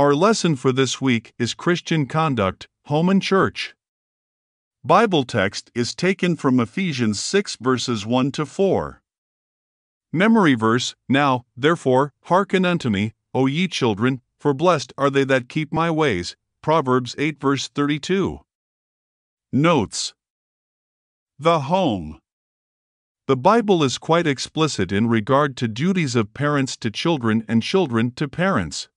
Our lesson for this week is Christian conduct, home and church. Bible text is taken from Ephesians 6 verses 1 to 4. Memory verse Now, therefore, hearken unto me, O ye children, for blessed are they that keep my ways. Proverbs 8 verse 32. Notes The home. The Bible is quite explicit in regard to duties of parents to children and children to parents.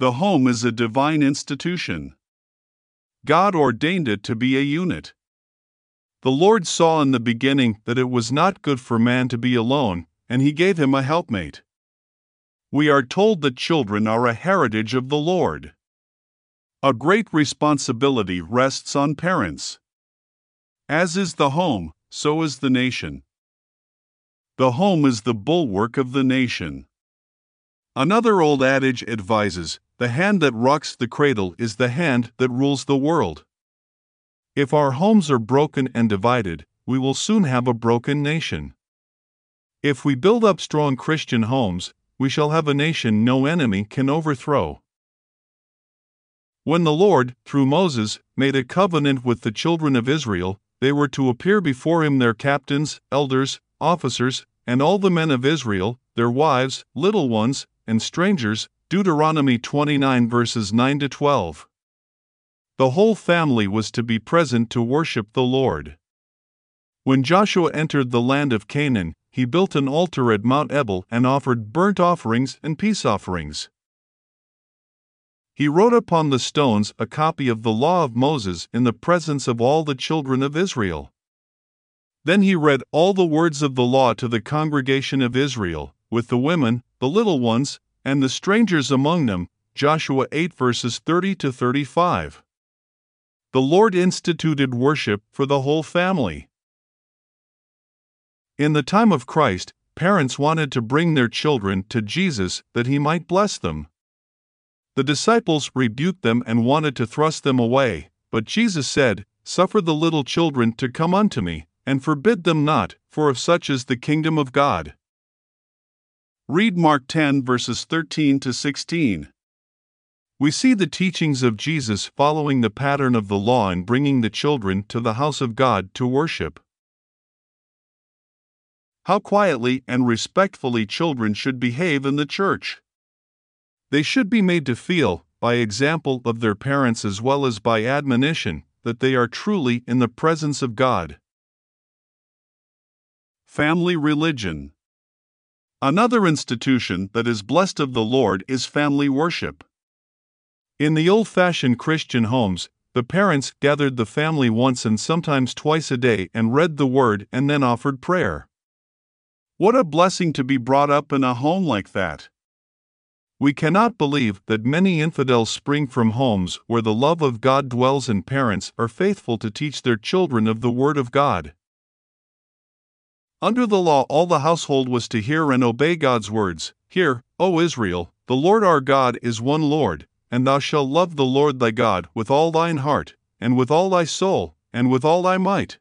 The home is a divine institution. God ordained it to be a unit. The Lord saw in the beginning that it was not good for man to be alone, and he gave him a helpmate. We are told that children are a heritage of the Lord. A great responsibility rests on parents. As is the home, so is the nation. The home is the bulwark of the nation. Another old adage advises the hand that rocks the cradle is the hand that rules the world. If our homes are broken and divided, we will soon have a broken nation. If we build up strong Christian homes, we shall have a nation no enemy can overthrow. When the Lord, through Moses, made a covenant with the children of Israel, they were to appear before him their captains, elders, officers, and all the men of Israel, their wives, little ones, and strangers, Deuteronomy 29 verses 9 to 12. The whole family was to be present to worship the Lord. When Joshua entered the land of Canaan, he built an altar at Mount Ebal and offered burnt offerings and peace offerings. He wrote upon the stones a copy of the law of Moses in the presence of all the children of Israel. Then he read all the words of the law to the congregation of Israel, with the women, the little ones, and the strangers among them. Joshua 8 verses 30 to 35. The Lord instituted worship for the whole family. In the time of Christ, parents wanted to bring their children to Jesus that he might bless them. The disciples rebuked them and wanted to thrust them away, but Jesus said, Suffer the little children to come unto me, and forbid them not, for of such is the kingdom of God. Read Mark 10 verses 13 to 16. We see the teachings of Jesus following the pattern of the law and bringing the children to the house of God to worship. How quietly and respectfully children should behave in the church. They should be made to feel, by example of their parents as well as by admonition, that they are truly in the presence of God. Family Religion Another institution that is blessed of the Lord is family worship. In the old fashioned Christian homes, the parents gathered the family once and sometimes twice a day and read the Word and then offered prayer. What a blessing to be brought up in a home like that! We cannot believe that many infidels spring from homes where the love of God dwells and parents are faithful to teach their children of the Word of God. Under the law, all the household was to hear and obey God's words Hear, O Israel, the Lord our God is one Lord, and thou shalt love the Lord thy God with all thine heart, and with all thy soul, and with all thy might.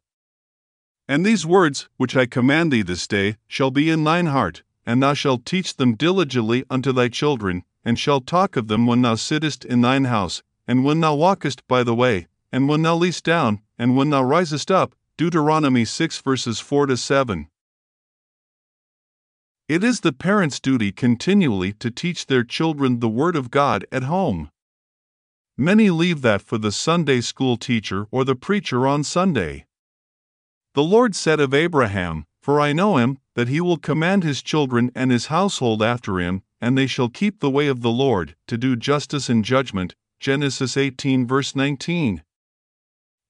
And these words, which I command thee this day, shall be in thine heart, and thou shalt teach them diligently unto thy children, and shalt talk of them when thou sittest in thine house, and when thou walkest by the way, and when thou liest down, and when thou risest up, Deuteronomy 6 verses 4 to 7. It is the parents' duty continually to teach their children the Word of God at home. Many leave that for the Sunday school teacher or the preacher on Sunday. The Lord said of Abraham, For I know him, that he will command his children and his household after him, and they shall keep the way of the Lord, to do justice and judgment. Genesis 18 verse 19.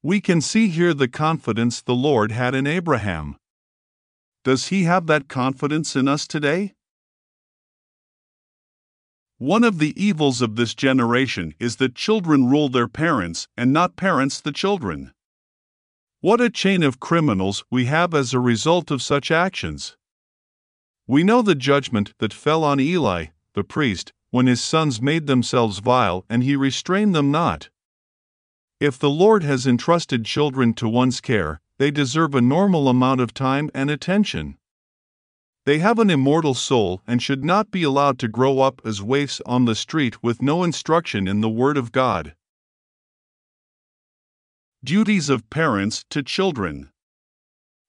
We can see here the confidence the Lord had in Abraham. Does he have that confidence in us today? One of the evils of this generation is that children rule their parents and not parents the children. What a chain of criminals we have as a result of such actions. We know the judgment that fell on Eli, the priest, when his sons made themselves vile and he restrained them not. If the Lord has entrusted children to one's care, they deserve a normal amount of time and attention. They have an immortal soul and should not be allowed to grow up as waifs on the street with no instruction in the Word of God. Duties of parents to children.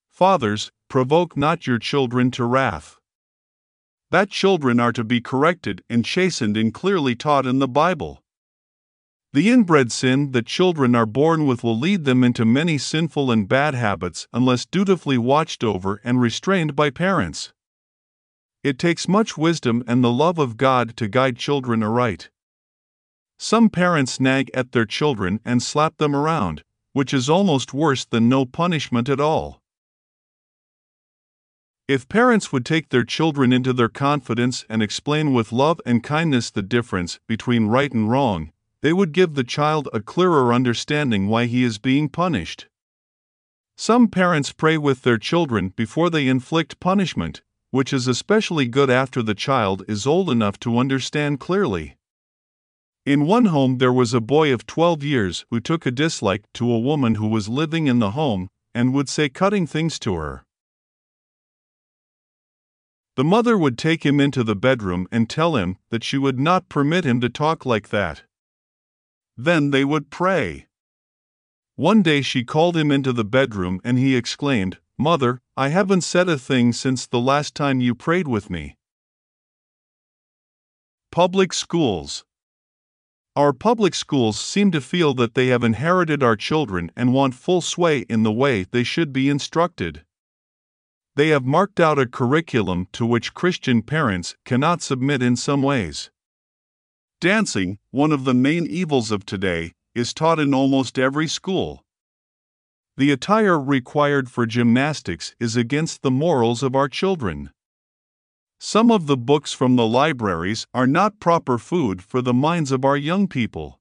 Fathers, provoke not your children to wrath. That children are to be corrected and chastened and clearly taught in the Bible. The inbred sin that children are born with will lead them into many sinful and bad habits unless dutifully watched over and restrained by parents. It takes much wisdom and the love of God to guide children aright. Some parents nag at their children and slap them around, which is almost worse than no punishment at all. If parents would take their children into their confidence and explain with love and kindness the difference between right and wrong, they would give the child a clearer understanding why he is being punished. Some parents pray with their children before they inflict punishment, which is especially good after the child is old enough to understand clearly. In one home, there was a boy of 12 years who took a dislike to a woman who was living in the home and would say cutting things to her. The mother would take him into the bedroom and tell him that she would not permit him to talk like that. Then they would pray. One day she called him into the bedroom and he exclaimed, Mother, I haven't said a thing since the last time you prayed with me. Public Schools Our public schools seem to feel that they have inherited our children and want full sway in the way they should be instructed. They have marked out a curriculum to which Christian parents cannot submit in some ways. Dancing, one of the main evils of today, is taught in almost every school. The attire required for gymnastics is against the morals of our children. Some of the books from the libraries are not proper food for the minds of our young people.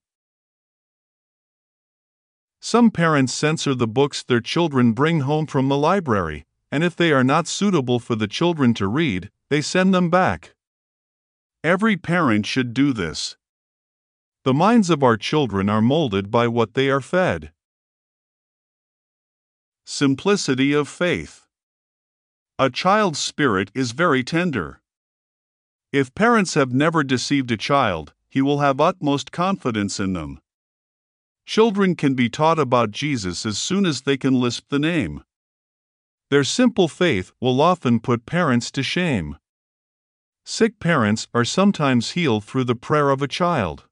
Some parents censor the books their children bring home from the library, and if they are not suitable for the children to read, they send them back. Every parent should do this. The minds of our children are molded by what they are fed. Simplicity of faith. A child's spirit is very tender. If parents have never deceived a child, he will have utmost confidence in them. Children can be taught about Jesus as soon as they can lisp the name. Their simple faith will often put parents to shame. Sick parents are sometimes healed through the prayer of a child.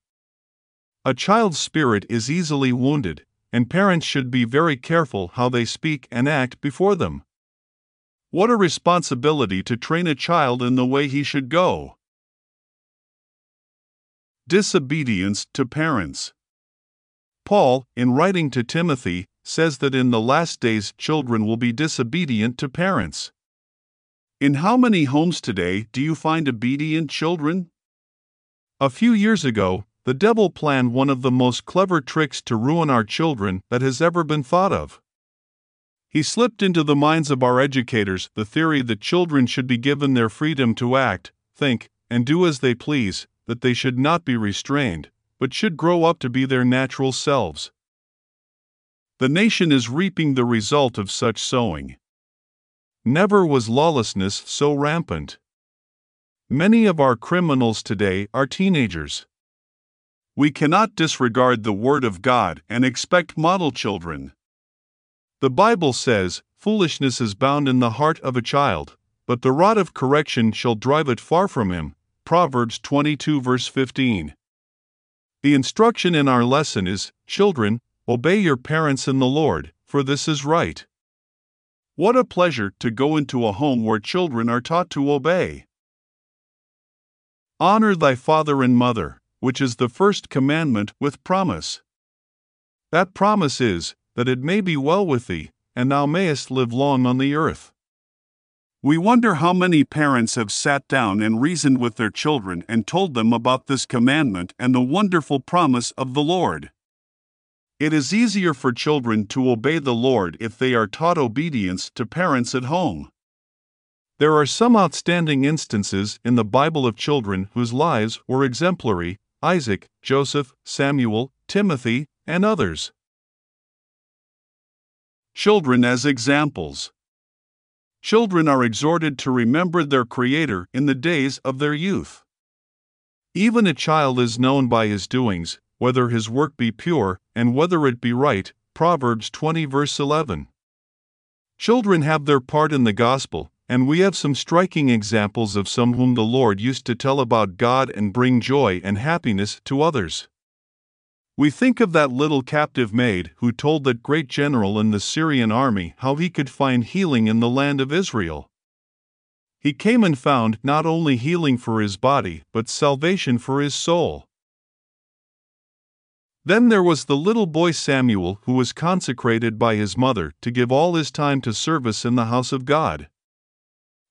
A child's spirit is easily wounded, and parents should be very careful how they speak and act before them. What a responsibility to train a child in the way he should go. Disobedience to parents. Paul, in writing to Timothy, says that in the last days children will be disobedient to parents. In how many homes today do you find obedient children? A few years ago, the devil planned one of the most clever tricks to ruin our children that has ever been thought of. He slipped into the minds of our educators the theory that children should be given their freedom to act, think, and do as they please, that they should not be restrained, but should grow up to be their natural selves. The nation is reaping the result of such sowing. Never was lawlessness so rampant. Many of our criminals today are teenagers. We cannot disregard the Word of God and expect model children. The Bible says, Foolishness is bound in the heart of a child, but the rod of correction shall drive it far from him. Proverbs 22, verse 15. The instruction in our lesson is Children, obey your parents in the Lord, for this is right. What a pleasure to go into a home where children are taught to obey. Honor thy father and mother, which is the first commandment with promise. That promise is, that it may be well with thee, and thou mayest live long on the earth. We wonder how many parents have sat down and reasoned with their children and told them about this commandment and the wonderful promise of the Lord. It is easier for children to obey the Lord if they are taught obedience to parents at home. There are some outstanding instances in the Bible of children whose lives were exemplary Isaac, Joseph, Samuel, Timothy, and others. Children as examples. Children are exhorted to remember their Creator in the days of their youth. Even a child is known by his doings, whether his work be pure, and whether it be right. Proverbs 20 verse 11. Children have their part in the gospel, and we have some striking examples of some whom the Lord used to tell about God and bring joy and happiness to others. We think of that little captive maid who told that great general in the Syrian army how he could find healing in the land of Israel. He came and found not only healing for his body, but salvation for his soul. Then there was the little boy Samuel who was consecrated by his mother to give all his time to service in the house of God.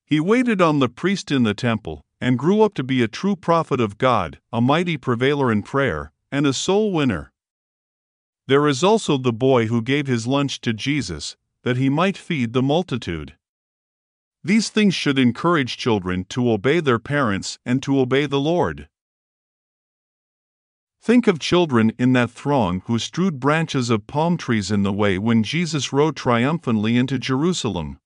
He waited on the priest in the temple and grew up to be a true prophet of God, a mighty prevailer in prayer, and a soul winner. There is also the boy who gave his lunch to Jesus, that he might feed the multitude. These things should encourage children to obey their parents and to obey the Lord. Think of children in that throng who strewed branches of palm trees in the way when Jesus rode triumphantly into Jerusalem.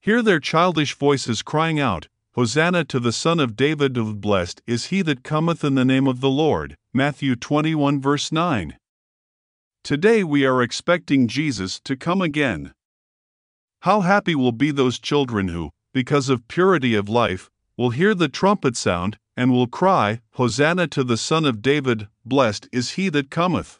Hear their childish voices crying out, Hosanna to the Son of David, of blessed is he that cometh in the name of the Lord. Matthew 21 verse 9. Today we are expecting Jesus to come again. How happy will be those children who, because of purity of life, will hear the trumpet sound, and will cry, Hosanna to the Son of David, blessed is he that cometh.